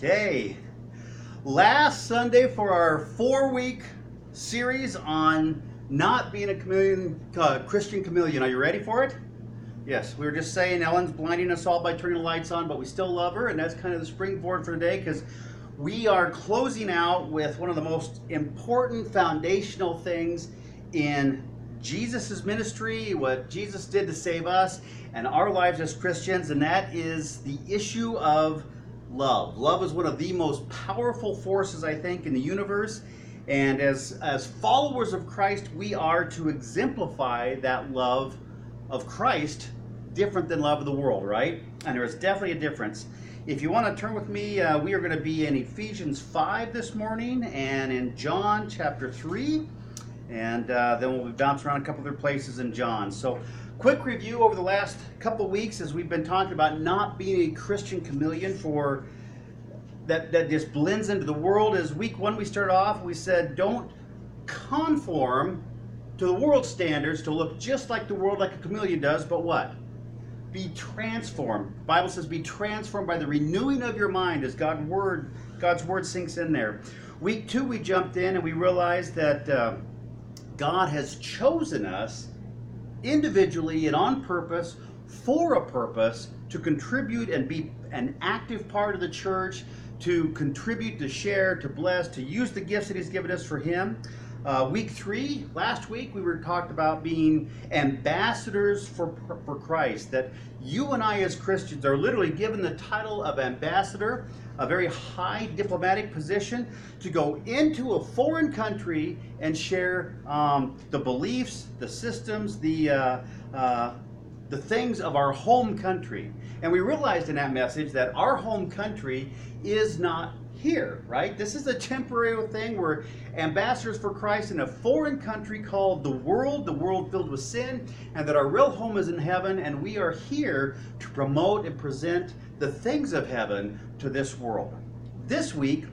Okay. Last Sunday for our four week series on not being a chameleon, uh, Christian chameleon. Are you ready for it? Yes, we were just saying Ellen's blinding us all by turning the lights on, but we still love her, and that's kind of the springboard for today because we are closing out with one of the most important foundational things in Jesus' ministry, what Jesus did to save us, and our lives as Christians, and that is the issue of love. Love is one of the most powerful forces, I think, in the universe. And as, as followers of Christ, we are to exemplify that love of Christ different than love of the world, right? And there is definitely a difference. If you want to turn with me, uh, we are going to be in Ephesians 5 this morning and in John chapter 3. And uh, then we'll bounce around a couple other places in John. So, quick review over the last couple weeks as we've been talking about not being a Christian chameleon for that, that just blends into the world. As week one we started off, we said don't conform to the world standards to look just like the world like a chameleon does, but what? Be transformed. The Bible says be transformed by the renewing of your mind as God's word God's word sinks in there. Week two we jumped in and we realized that uh, God has chosen us individually and on purpose for a purpose to contribute and be an active part of the church, to contribute, to share, to bless, to use the gifts that He's given us for Him. Uh, week three, last week, we were talked about being ambassadors for, for Christ. That you and I, as Christians, are literally given the title of ambassador, a very high diplomatic position, to go into a foreign country and share um, the beliefs, the systems, the uh, uh, the things of our home country. And we realized in that message that our home country is not here, right? This is a temporary thing. We're ambassadors for Christ in a foreign country called the world, the world filled with sin, and that our real home is in heaven, and we are here to promote and present the things of heaven to this world. This week,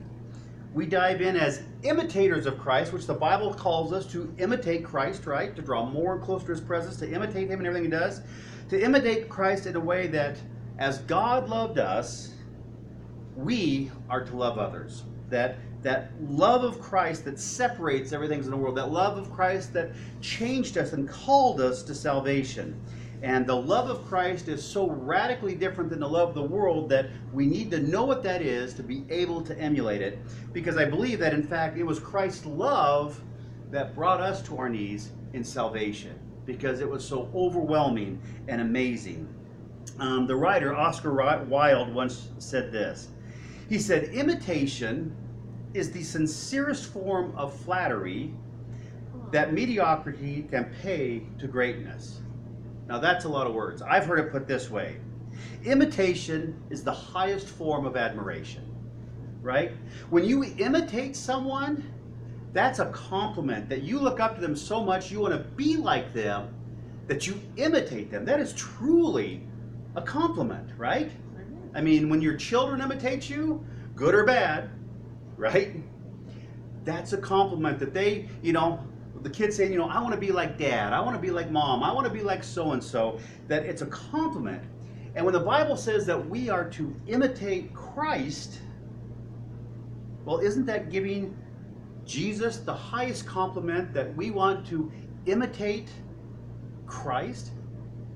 we dive in as imitators of Christ, which the Bible calls us to imitate Christ, right? To draw more and closer to his presence, to imitate him in everything he does, to imitate Christ in a way that as God loved us, we are to love others. That that love of Christ that separates everything in the world, that love of Christ that changed us and called us to salvation. And the love of Christ is so radically different than the love of the world that we need to know what that is to be able to emulate it. Because I believe that, in fact, it was Christ's love that brought us to our knees in salvation, because it was so overwhelming and amazing. Um, the writer Oscar Wilde once said this He said, Imitation is the sincerest form of flattery that mediocrity can pay to greatness. Now, that's a lot of words. I've heard it put this way imitation is the highest form of admiration, right? When you imitate someone, that's a compliment that you look up to them so much you want to be like them that you imitate them. That is truly a compliment, right? I mean, when your children imitate you, good or bad, right? That's a compliment that they, you know, the kids saying, you know, I want to be like dad, I want to be like mom, I want to be like so and so, that it's a compliment. And when the Bible says that we are to imitate Christ, well, isn't that giving Jesus the highest compliment that we want to imitate Christ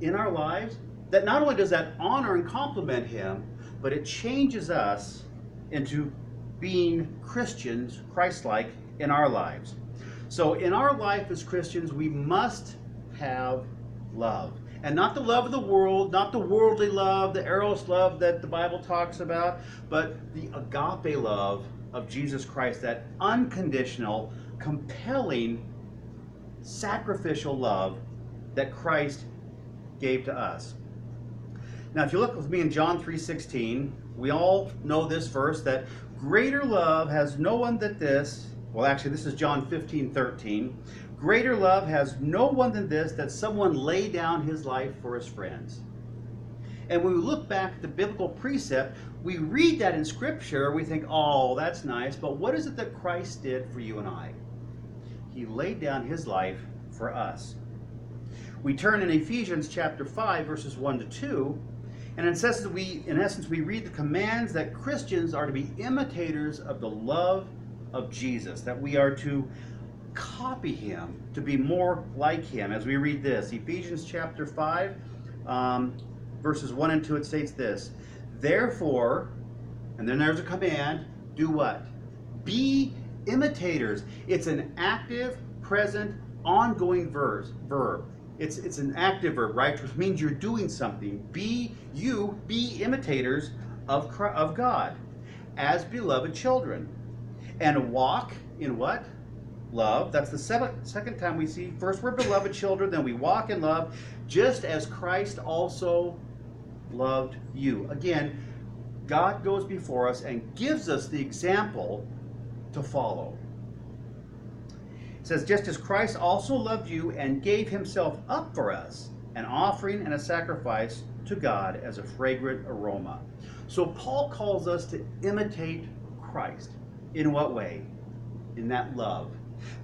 in our lives? That not only does that honor and compliment him, but it changes us into being Christians, Christ like, in our lives. So, in our life as Christians, we must have love. And not the love of the world, not the worldly love, the eros love that the Bible talks about, but the agape love of Jesus Christ, that unconditional, compelling, sacrificial love that Christ gave to us. Now, if you look with me in John 3:16, we all know this verse that greater love has no one than this, well, actually, this is John 15, 13. Greater love has no one than this, that someone lay down his life for his friends. And when we look back at the biblical precept, we read that in Scripture, we think, oh, that's nice, but what is it that Christ did for you and I? He laid down his life for us. We turn in Ephesians chapter 5, verses 1 to 2, And in essence, we, in essence, we read the commands that Christians are to be imitators of the love of Jesus, that we are to copy him, to be more like him. As we read this, Ephesians chapter 5, um, verses 1 and 2, it states this Therefore, and then there's a command, do what? Be imitators. It's an active, present, ongoing verse, verb. It's, it's an active verb, right? Which means you're doing something. Be you, be imitators of, of God as beloved children. And walk in what? Love. That's the second, second time we see. First, we're beloved children, then we walk in love, just as Christ also loved you. Again, God goes before us and gives us the example to follow. Says, just as Christ also loved you and gave himself up for us, an offering and a sacrifice to God as a fragrant aroma. So Paul calls us to imitate Christ. In what way? In that love.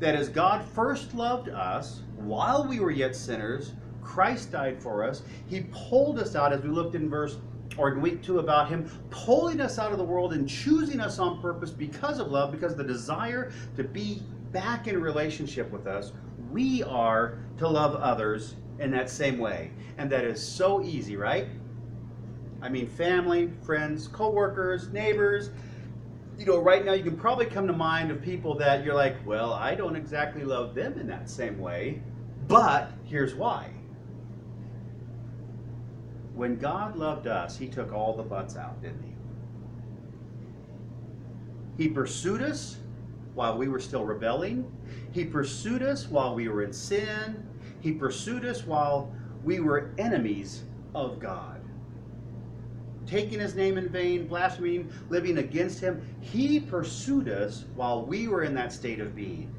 That as God first loved us while we were yet sinners, Christ died for us. He pulled us out, as we looked in verse or in week two about him pulling us out of the world and choosing us on purpose because of love, because the desire to be back in relationship with us, we are to love others in that same way. And that is so easy, right? I mean, family, friends, co-workers, neighbors. You know, right now you can probably come to mind of people that you're like, well, I don't exactly love them in that same way, but here's why. When God loved us, He took all the butts out, didn't He? He pursued us while we were still rebelling. He pursued us while we were in sin. He pursued us while we were enemies of God. Taking his name in vain, blaspheming, living against him, he pursued us while we were in that state of being.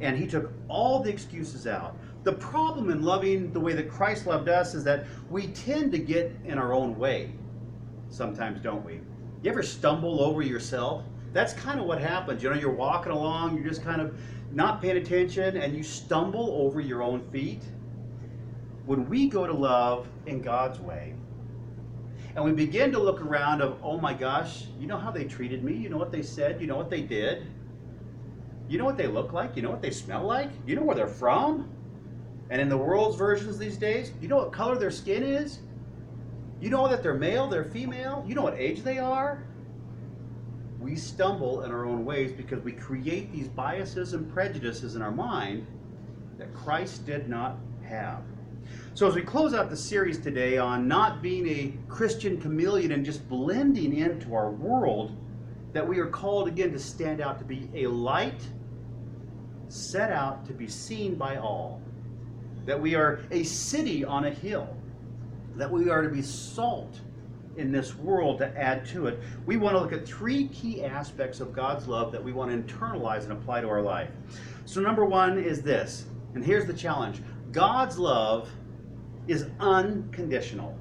And he took all the excuses out. The problem in loving the way that Christ loved us is that we tend to get in our own way. Sometimes, don't we? You ever stumble over yourself? That's kind of what happens. You know, you're walking along, you're just kind of not paying attention, and you stumble over your own feet. When we go to love in God's way, and we begin to look around of, oh my gosh, you know how they treated me? You know what they said? You know what they did? You know what they look like? You know what they smell like? You know where they're from? And in the world's versions these days, you know what color their skin is? You know that they're male, they're female? You know what age they are? We stumble in our own ways because we create these biases and prejudices in our mind that Christ did not have. So, as we close out the series today on not being a Christian chameleon and just blending into our world, that we are called again to stand out to be a light set out to be seen by all that we are a city on a hill, that we are to be salt in this world to add to it. We want to look at three key aspects of God's love that we want to internalize and apply to our life. So, number one is this, and here's the challenge God's love is unconditional.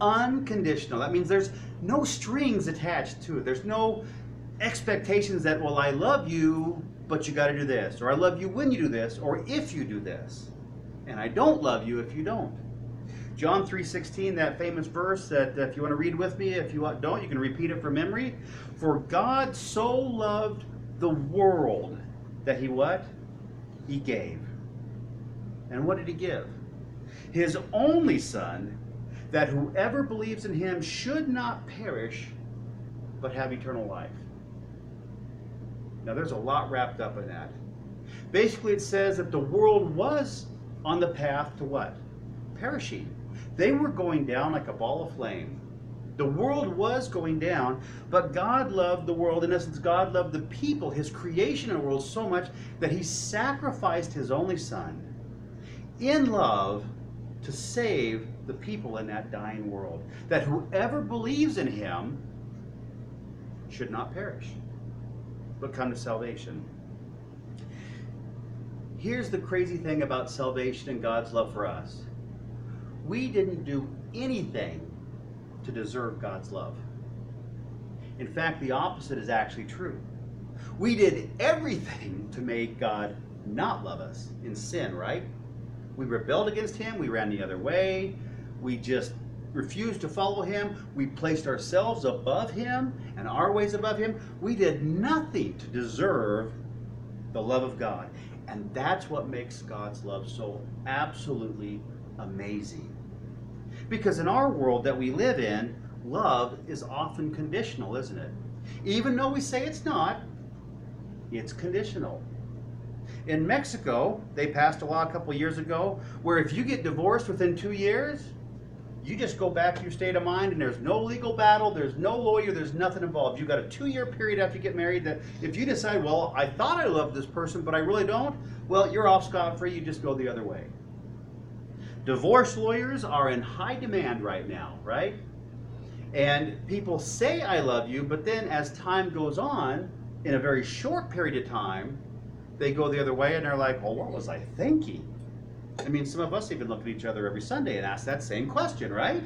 Unconditional. That means there's no strings attached to it. There's no expectations that, well, I love you, but you got to do this, or I love you when you do this, or if you do this, and I don't love you if you don't. John 3:16, that famous verse that if you want to read with me, if you don't, you can repeat it from memory. For God so loved the world that he what? He gave. And what did he give? His only son that whoever believes in him should not perish but have eternal life. Now, there's a lot wrapped up in that. Basically, it says that the world was on the path to what? Perishing. They were going down like a ball of flame. The world was going down, but God loved the world. In essence, God loved the people, His creation the world, so much that He sacrificed His only Son in love to save the people in that dying world. That whoever believes in Him should not perish but come to salvation. Here's the crazy thing about salvation and God's love for us we didn't do anything to deserve God's love. In fact, the opposite is actually true. We did everything to make God not love us in sin, right? We rebelled against Him, we ran the other way, we just refused to follow him. We placed ourselves above him and our ways above him. We did nothing to deserve the love of God. And that's what makes God's love so absolutely amazing. Because in our world that we live in, love is often conditional, isn't it? Even though we say it's not, it's conditional. In Mexico, they passed a law a couple years ago where if you get divorced within two years, you just go back to your state of mind and there's no legal battle, there's no lawyer, there's nothing involved. You've got a two year period after you get married that if you decide, well, I thought I loved this person, but I really don't, well, you're off scot free, you just go the other way. Divorce lawyers are in high demand right now, right? And people say, I love you, but then as time goes on, in a very short period of time, they go the other way and they're like, well, what was I thinking? I mean, some of us even look at each other every Sunday and ask that same question, right?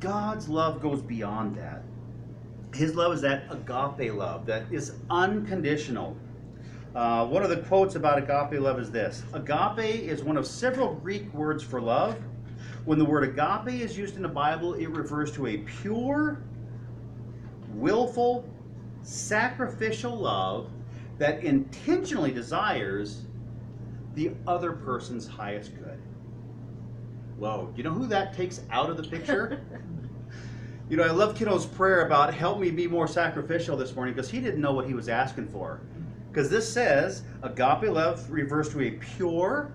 God's love goes beyond that. His love is that agape love that is unconditional. Uh, one of the quotes about agape love is this Agape is one of several Greek words for love. When the word agape is used in the Bible, it refers to a pure, willful, sacrificial love that intentionally desires the other person's highest good. Whoa, you know who that takes out of the picture? you know, I love Kiddo's prayer about help me be more sacrificial this morning because he didn't know what he was asking for. Because this says agape love refers to a pure,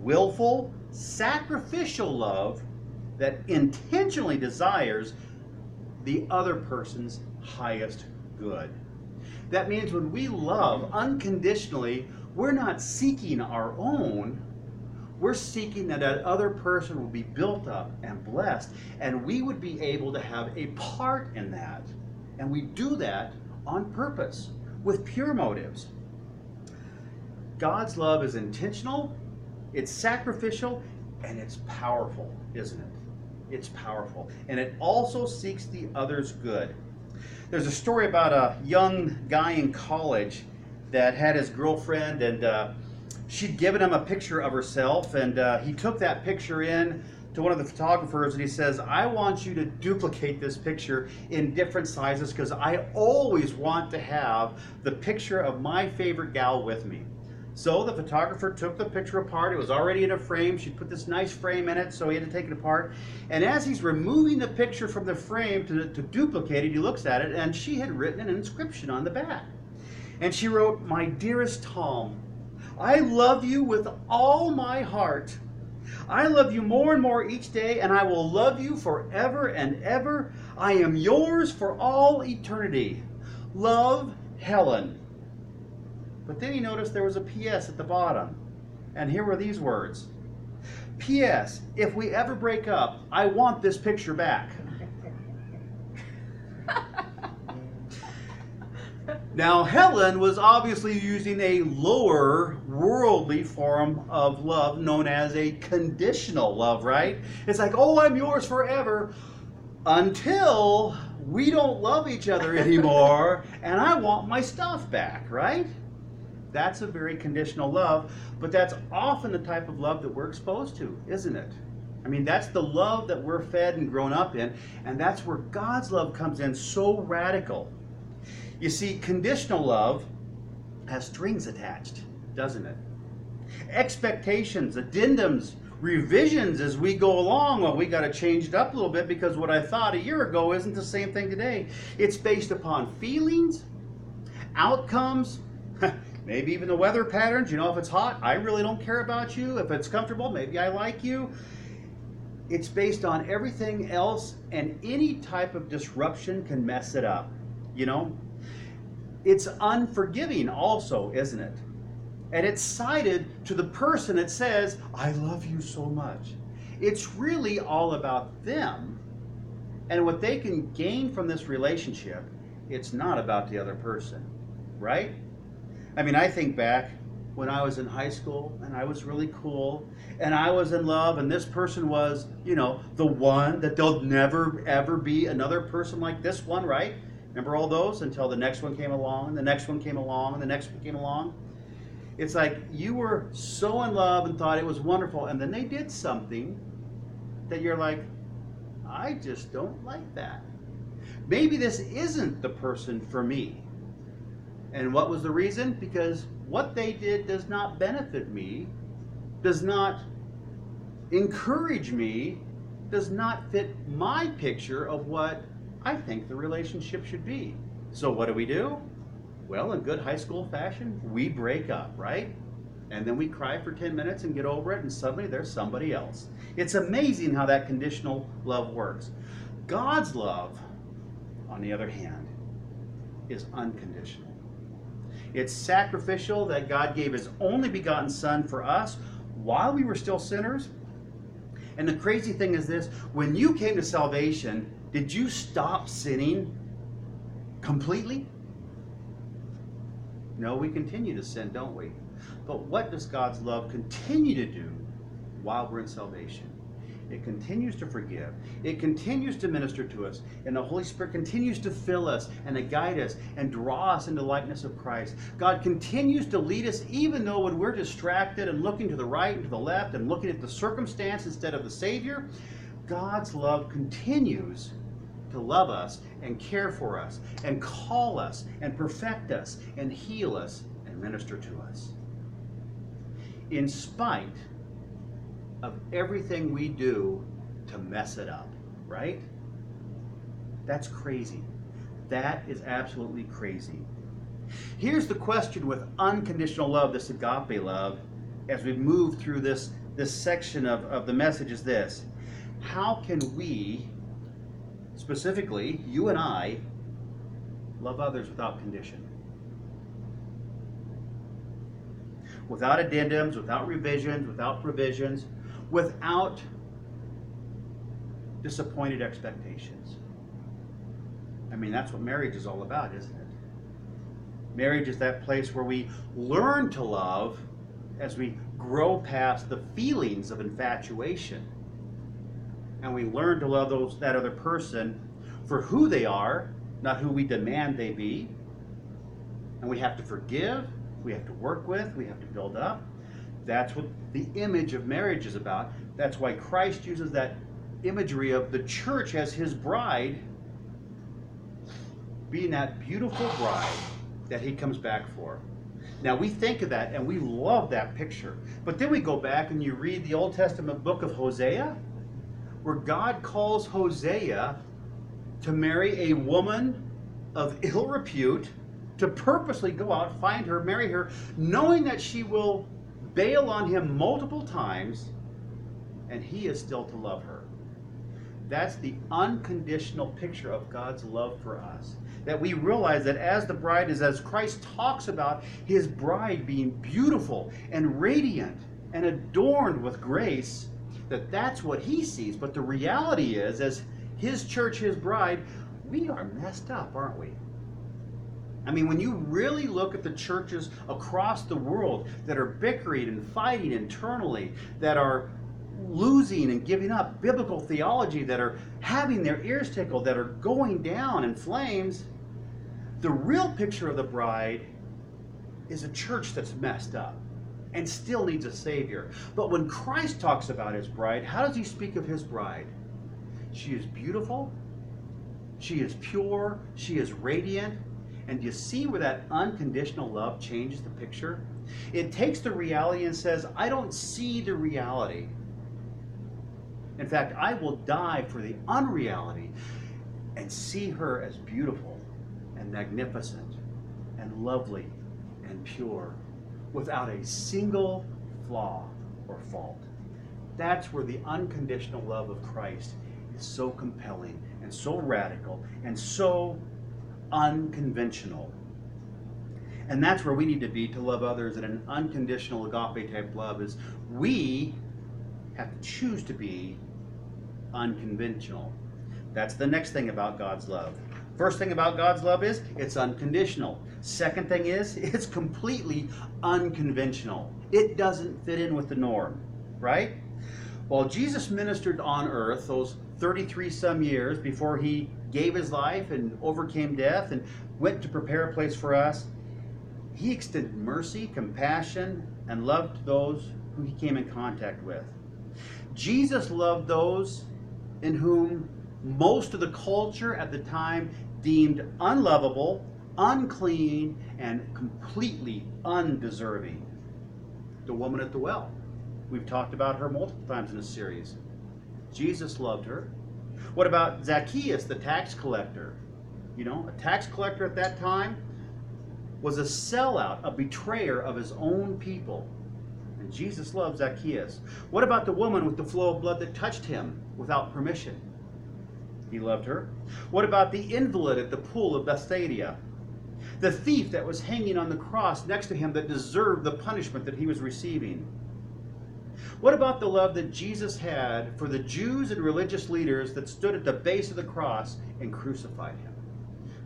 willful, sacrificial love that intentionally desires the other person's highest good. That means when we love unconditionally, we're not seeking our own. We're seeking that that other person will be built up and blessed, and we would be able to have a part in that. And we do that on purpose, with pure motives. God's love is intentional, it's sacrificial, and it's powerful, isn't it? It's powerful. And it also seeks the other's good. There's a story about a young guy in college that had his girlfriend, and uh, she'd given him a picture of herself, and uh, he took that picture in to one of the photographers and he says, I want you to duplicate this picture in different sizes because I always want to have the picture of my favorite gal with me. So the photographer took the picture apart. It was already in a frame. She put this nice frame in it, so he had to take it apart. And as he's removing the picture from the frame to, to duplicate it, he looks at it, and she had written an inscription on the back. And she wrote, My dearest Tom, I love you with all my heart. I love you more and more each day, and I will love you forever and ever. I am yours for all eternity. Love, Helen. But then he noticed there was a PS at the bottom. And here were these words P.S. If we ever break up, I want this picture back. Now, Helen was obviously using a lower worldly form of love known as a conditional love, right? It's like, oh, I'm yours forever until we don't love each other anymore and I want my stuff back, right? That's a very conditional love, but that's often the type of love that we're exposed to, isn't it? I mean, that's the love that we're fed and grown up in, and that's where God's love comes in so radical. You see, conditional love has strings attached, doesn't it? Expectations, addendums, revisions as we go along. Well, we got to change it up a little bit because what I thought a year ago isn't the same thing today. It's based upon feelings, outcomes, maybe even the weather patterns. You know, if it's hot, I really don't care about you. If it's comfortable, maybe I like you. It's based on everything else, and any type of disruption can mess it up. You know, it's unforgiving, also, isn't it? And it's sided to the person that says, I love you so much. It's really all about them and what they can gain from this relationship. It's not about the other person, right? I mean, I think back when I was in high school and I was really cool and I was in love and this person was, you know, the one that there'll never ever be another person like this one, right? Remember all those until the next one came along the next one came along and the next one came along? It's like you were so in love and thought it was wonderful and then they did something that you're like, I just don't like that. Maybe this isn't the person for me. And what was the reason? Because what they did does not benefit me, does not encourage me, does not fit my picture of what I think the relationship should be. So what do we do? Well, in good high school fashion, we break up, right? And then we cry for 10 minutes and get over it, and suddenly there's somebody else. It's amazing how that conditional love works. God's love, on the other hand, is unconditional. It's sacrificial that God gave His only begotten Son for us while we were still sinners. And the crazy thing is this when you came to salvation, did you stop sinning completely? No, we continue to sin, don't we? But what does God's love continue to do while we're in salvation? It continues to forgive. It continues to minister to us. And the Holy Spirit continues to fill us and to guide us and draw us into likeness of Christ. God continues to lead us even though when we're distracted and looking to the right and to the left and looking at the circumstance instead of the Savior, God's love continues to love us and care for us and call us and perfect us and heal us and minister to us. In spite of everything we do to mess it up, right? That's crazy. That is absolutely crazy. Here's the question with unconditional love, this agape love, as we move through this, this section of, of the message is this. How can we specifically, you and I, love others without condition. Without addendums, without revisions, without provisions, without disappointed expectations. I mean, that's what marriage is all about, isn't it? Marriage is that place where we learn to love as we grow past the feelings of infatuation and we learn to love those that other person for who they are, not who we demand they be. And we have to forgive, we have to work with, we have to build up. That's what the image of marriage is about. That's why Christ uses that imagery of the church as his bride being that beautiful bride that he comes back for. Now we think of that and we love that picture. But then we go back and you read the Old Testament book of Hosea where God calls Hosea to marry a woman of ill repute, to purposely go out, find her, marry her, knowing that she will bail on him multiple times, and he is still to love her. That's the unconditional picture of God's love for us. That we realize that as the bride is, as Christ talks about his bride being beautiful and radiant and adorned with grace, that that's what he sees. But the reality is, as his church, his bride, we are messed up, aren't we? I mean, when you really look at the churches across the world that are bickering and fighting internally, that are losing and giving up biblical theology, that are having their ears tickled, that are going down in flames, the real picture of the bride is a church that's messed up and still needs a Savior. But when Christ talks about his bride, how does he speak of his bride? She is beautiful, she is pure, she is radiant. And you see where that unconditional love changes the picture? It takes the reality and says, I don't see the reality. In fact, I will die for the unreality and see her as beautiful and magnificent and lovely and pure without a single flaw or fault. That's where the unconditional love of Christ is so compelling and so radical and so unconventional. And that's where we need to be to love others in an unconditional agape type love is we have to choose to be unconventional. That's the next thing about God's love. First thing about God's love is it's unconditional. Second thing is it's completely unconventional. It doesn't fit in with the norm, right? While Jesus ministered on earth those 33 some years before he gave his life and overcame death and went to prepare a place for us, he extended mercy, compassion, and love to those who he came in contact with. Jesus loved those in whom most of the culture at the time deemed unlovable, unclean, and completely undeserving. The woman at the well. We've talked about her multiple times in this series. Jesus loved her. What about Zacchaeus, the tax collector? You know, a tax collector at that time was a sellout, a betrayer of his own people. And Jesus loved Zacchaeus. What about the woman with the flow of blood that touched him without permission? He loved her. What about the invalid at the pool of Bethsaida? The thief that was hanging on the cross next to him that deserved the punishment that he was receiving? What about the love that Jesus had for the Jews and religious leaders that stood at the base of the cross and crucified him?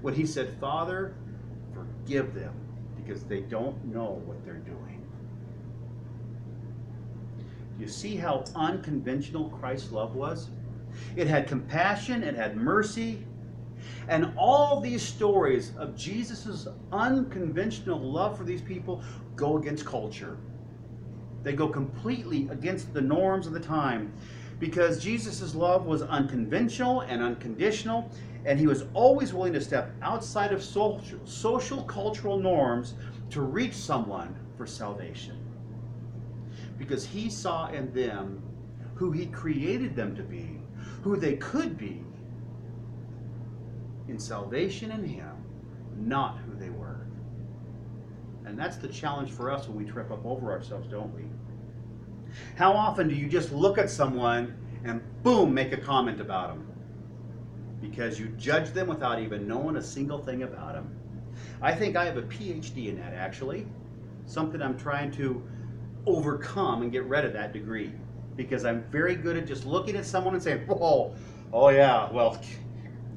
When he said, Father, forgive them because they don't know what they're doing. Do you see how unconventional Christ's love was? It had compassion, it had mercy, and all these stories of Jesus' unconventional love for these people go against culture. They go completely against the norms of the time because Jesus' love was unconventional and unconditional, and he was always willing to step outside of social, social cultural norms to reach someone for salvation. Because he saw in them who he created them to be, who they could be, in salvation in him, not who they were. And that's the challenge for us when we trip up over ourselves, don't we? How often do you just look at someone and boom, make a comment about them? Because you judge them without even knowing a single thing about them. I think I have a PhD in that actually. Something I'm trying to overcome and get rid of that degree. Because I'm very good at just looking at someone and saying, whoa, oh yeah, well,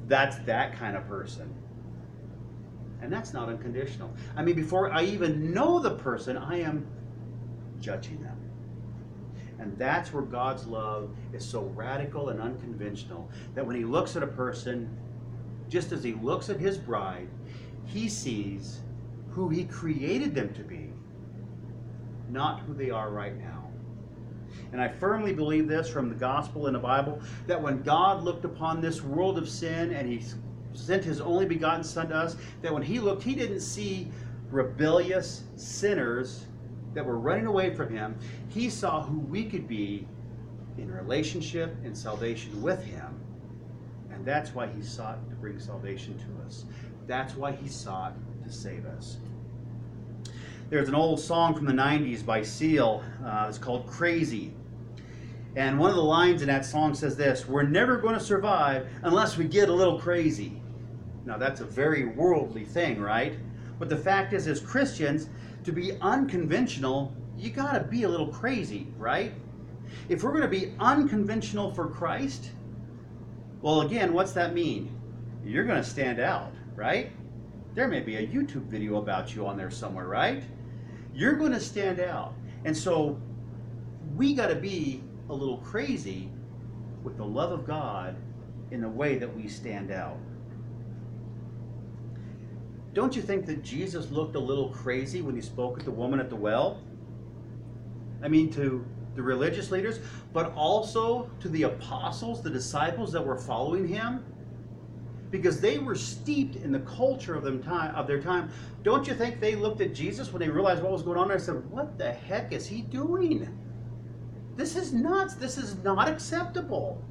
that's that kind of person. And that's not unconditional. I mean, before I even know the person, I am judging them. And that's where God's love is so radical and unconventional that when He looks at a person, just as He looks at His bride, He sees who He created them to be, not who they are right now. And I firmly believe this from the gospel and the Bible that when God looked upon this world of sin and He sent His only begotten Son to us, that when He looked, He didn't see rebellious sinners that were running away from Him. He saw who we could be in relationship and salvation with Him. And that's why He sought to bring salvation to us. That's why He sought to save us. There's an old song from the 90s by Seal. Uh, it's called Crazy. And one of the lines in that song says this We're never going to survive unless we get a little crazy. Now, that's a very worldly thing, right? But the fact is, as Christians, to be unconventional, you got to be a little crazy, right? If we're going to be unconventional for Christ, well, again, what's that mean? You're going to stand out, right? There may be a YouTube video about you on there somewhere, right? You're going to stand out. And so we got to be a little crazy with the love of God in the way that we stand out. Don't you think that Jesus looked a little crazy when he spoke with the woman at the well? I mean, to the religious leaders, but also to the apostles, the disciples that were following him? Because they were steeped in the culture of, them time, of their time. Don't you think they looked at Jesus when they realized what was going on and said, What the heck is he doing? This is nuts. This is not acceptable.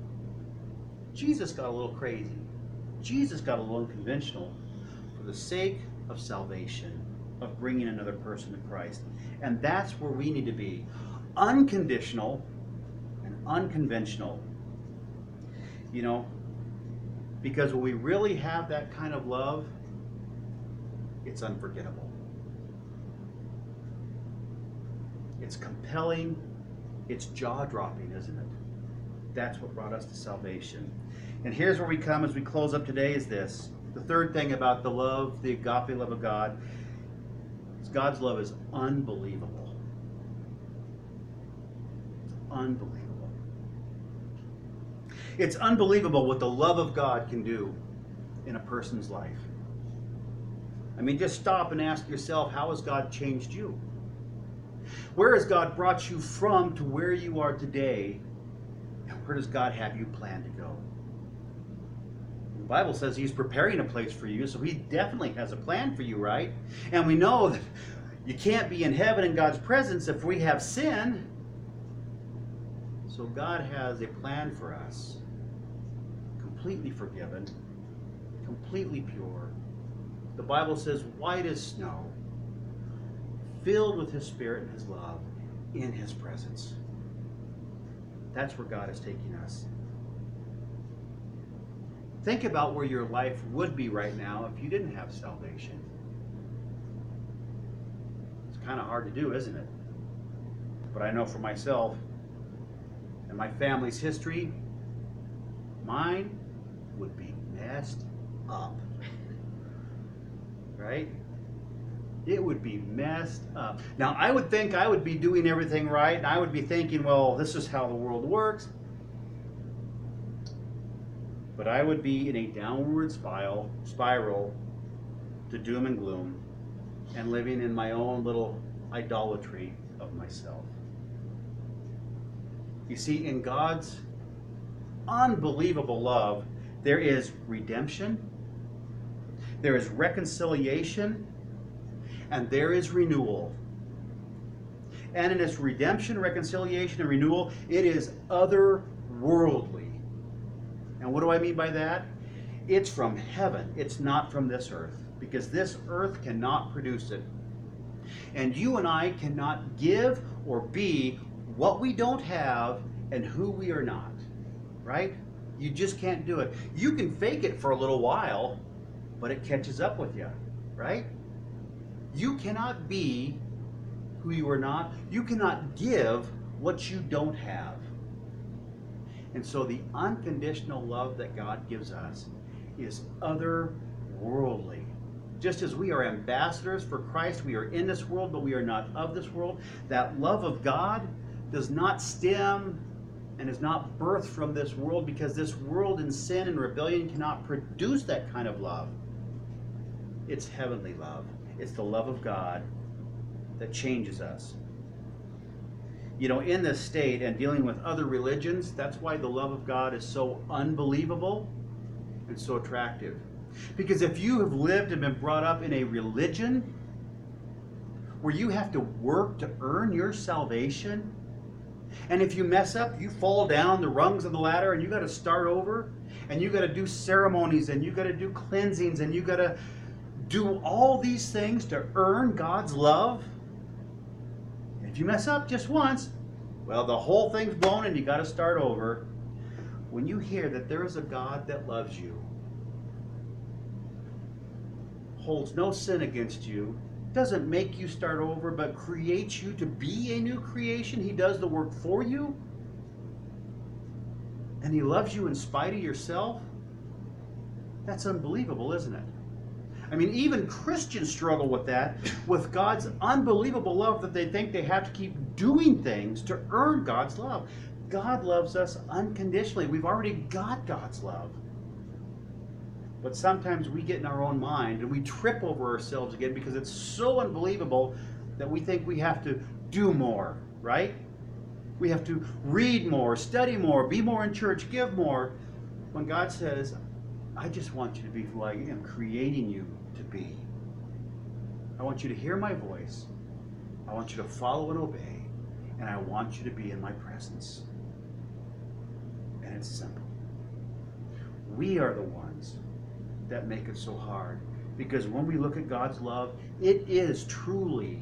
Jesus got a little crazy. Jesus got a little unconventional for the sake of salvation, of bringing another person to Christ. And that's where we need to be unconditional and unconventional. You know, because when we really have that kind of love, it's unforgettable. It's compelling it's jaw dropping, isn't it? That's what brought us to salvation. And here's where we come as we close up today is this. The third thing about the love, the agape love of God, is God's love is unbelievable. It's unbelievable. It's unbelievable what the love of God can do in a person's life. I mean, just stop and ask yourself, how has God changed you? Where has God brought you from to where you are today And where does God have you plan to go? The Bible says He's preparing a place for you, so He definitely has a plan for you, right? And we know that you can't be in heaven in God's presence if we have sin. So God has a plan for us, completely forgiven, completely pure. The Bible says white as snow, filled with His Spirit and His love in His presence. That's where God is taking us. Think about where your life would be right now if you didn't have salvation. It's kind of hard to do, isn't it? But I know for myself and my family's history, mine would be messed up. Right? it would be messed up. Now, I would think I would be doing everything right, and I would be thinking, well, this is how the world works. But I would be in a downward spiral, spiral to doom and gloom, and living in my own little idolatry of myself. You see, in God's unbelievable love, there is redemption, there is reconciliation, and there is renewal. And in its redemption, reconciliation, and renewal, it is otherworldly. And what do I mean by that? It's from heaven, it's not from this earth, because this earth cannot produce it. And you and I cannot give or be what we don't have and who we are not, right? You just can't do it. You can fake it for a little while, but it catches up with you, right? You cannot be who you are not. You cannot give what you don't have. And so the unconditional love that God gives us is otherworldly. Just as we are ambassadors for Christ, we are in this world, but we are not of this world. That love of God does not stem and is not birthed from this world because this world in sin and rebellion cannot produce that kind of love. It's heavenly love. It's the love of God that changes us. You know, in this state and dealing with other religions, that's why the love of God is so unbelievable and so attractive. Because if you have lived and been brought up in a religion where you have to work to earn your salvation, and if you mess up, you fall down the rungs of the ladder and you got to start over, and you got to do ceremonies and you got to do cleansings and you got to do all these things to earn God's love. If you mess up just once, well, the whole thing's blown and you got to start over. When you hear that there is a God that loves you, holds no sin against you, doesn't make you start over, but creates you to be a new creation, He does the work for you, and He loves you in spite of yourself, that's unbelievable, isn't it? I mean, even Christians struggle with that, with God's unbelievable love that they think they have to keep doing things to earn God's love. God loves us unconditionally. We've already got God's love. But sometimes we get in our own mind and we trip over ourselves again because it's so unbelievable that we think we have to do more, right? We have to read more, study more, be more in church, give more. When God says, I just want you to be who I am creating you to be. I want you to hear my voice. I want you to follow and obey. And I want you to be in my presence. And it's simple. We are the ones that make it so hard. Because when we look at God's love, it is truly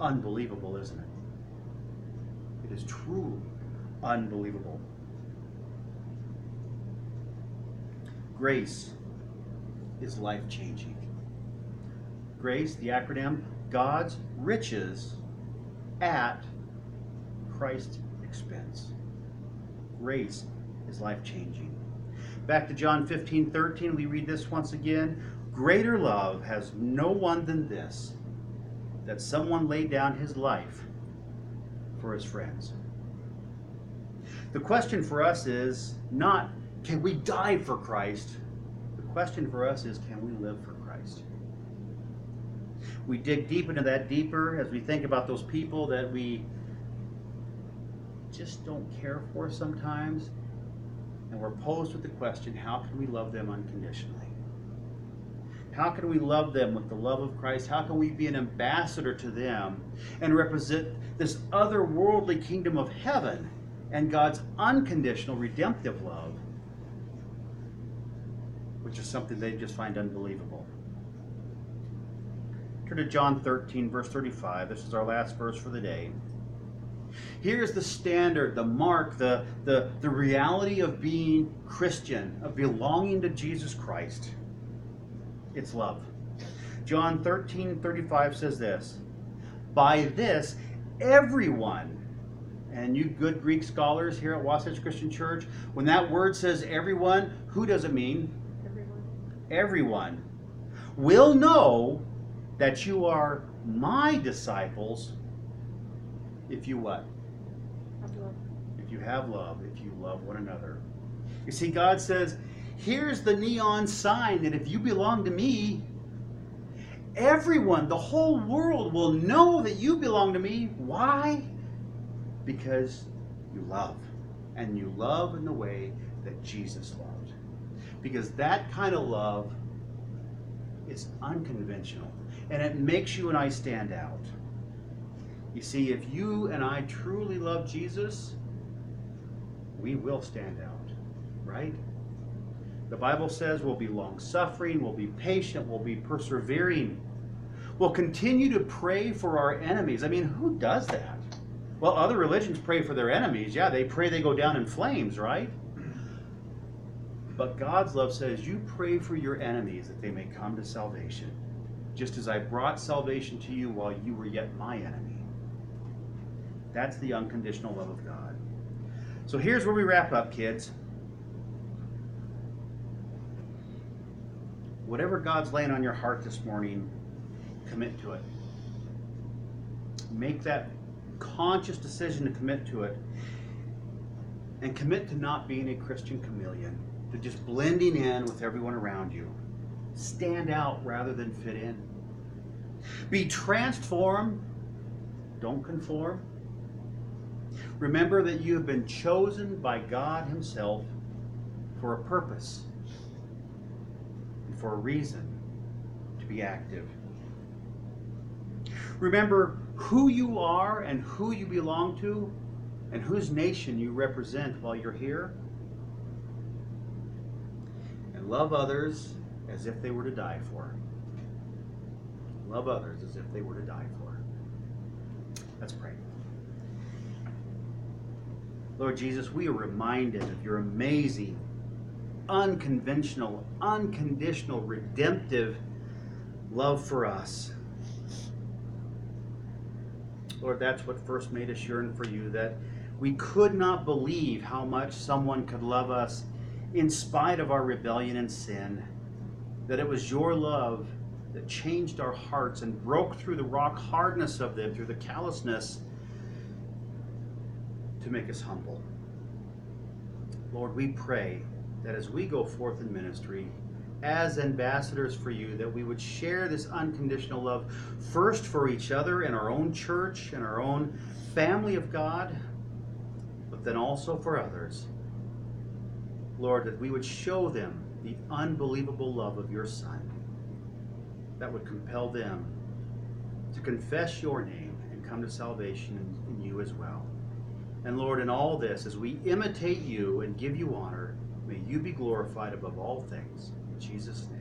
unbelievable, isn't it? It is truly unbelievable. Grace is life changing. Grace, the acronym, God's riches at Christ's expense. Grace is life changing. Back to John 15 13, we read this once again. Greater love has no one than this, that someone laid down his life for his friends. The question for us is not can we die for Christ? The question for us is can we live for Christ? We dig deep into that deeper as we think about those people that we just don't care for sometimes and we're posed with the question how can we love them unconditionally? How can we love them with the love of Christ? How can we be an ambassador to them and represent this otherworldly kingdom of heaven and God's unconditional redemptive love, which is something they just find unbelievable? Turn to John 13, verse 35. This is our last verse for the day. Here's the standard, the mark, the, the, the reality of being Christian, of belonging to Jesus Christ. It's love. John 13, 35 says this By this, everyone, and you good Greek scholars here at Wasatch Christian Church, when that word says everyone, who does it mean? Everyone. Everyone will know that you are my disciples if you what? If you have love, if you love one another. You see, God says, here's the neon sign that if you belong to me, everyone, the whole world will know that you belong to me. Why? Because you love. And you love in the way that Jesus loved. Because that kind of love is unconventional. And it makes you and I stand out. You see, if you and I truly love Jesus, we will stand out, right? The Bible says we'll be long suffering, we'll be patient, we'll be persevering. We'll continue to pray for our enemies. I mean, who does that? Well, other religions pray for their enemies. Yeah, they pray they go down in flames, right? But God's love says you pray for your enemies that they may come to salvation, just as I brought salvation to you while you were yet my enemy. That's the unconditional love of God. So here's where we wrap up, kids. Whatever God's laying on your heart this morning, commit to it. Make that conscious decision to commit to it. And commit to not being a Christian chameleon, to just blending in with everyone around you. Stand out rather than fit in. Be transformed, don't conform. Remember that you have been chosen by God Himself for a purpose and for a reason to be active. Remember who you are and who you belong to and whose nation you represent while you're here. And love others as if they were to die for. Love others as if they were to die for. Let's pray. Lord Jesus, we are reminded of your amazing, unconventional, unconditional, redemptive love for us. Lord, that's what first made us yearn for you, that we could not believe how much someone could love us in spite of our rebellion and sin, that it was your love that changed our hearts and broke through the rock hardness of them, through the callousness to make us humble. Lord, we pray that as we go forth in ministry, as ambassadors for you, that we would share this unconditional love first for each other in our own church and our own family of God, but then also for others. Lord, that we would show them the unbelievable love of your Son that would compel them to confess your name and come to salvation in, you as well. And Lord, in all this, as we imitate you and give you honor, may you be glorified above all things. In Jesus' name.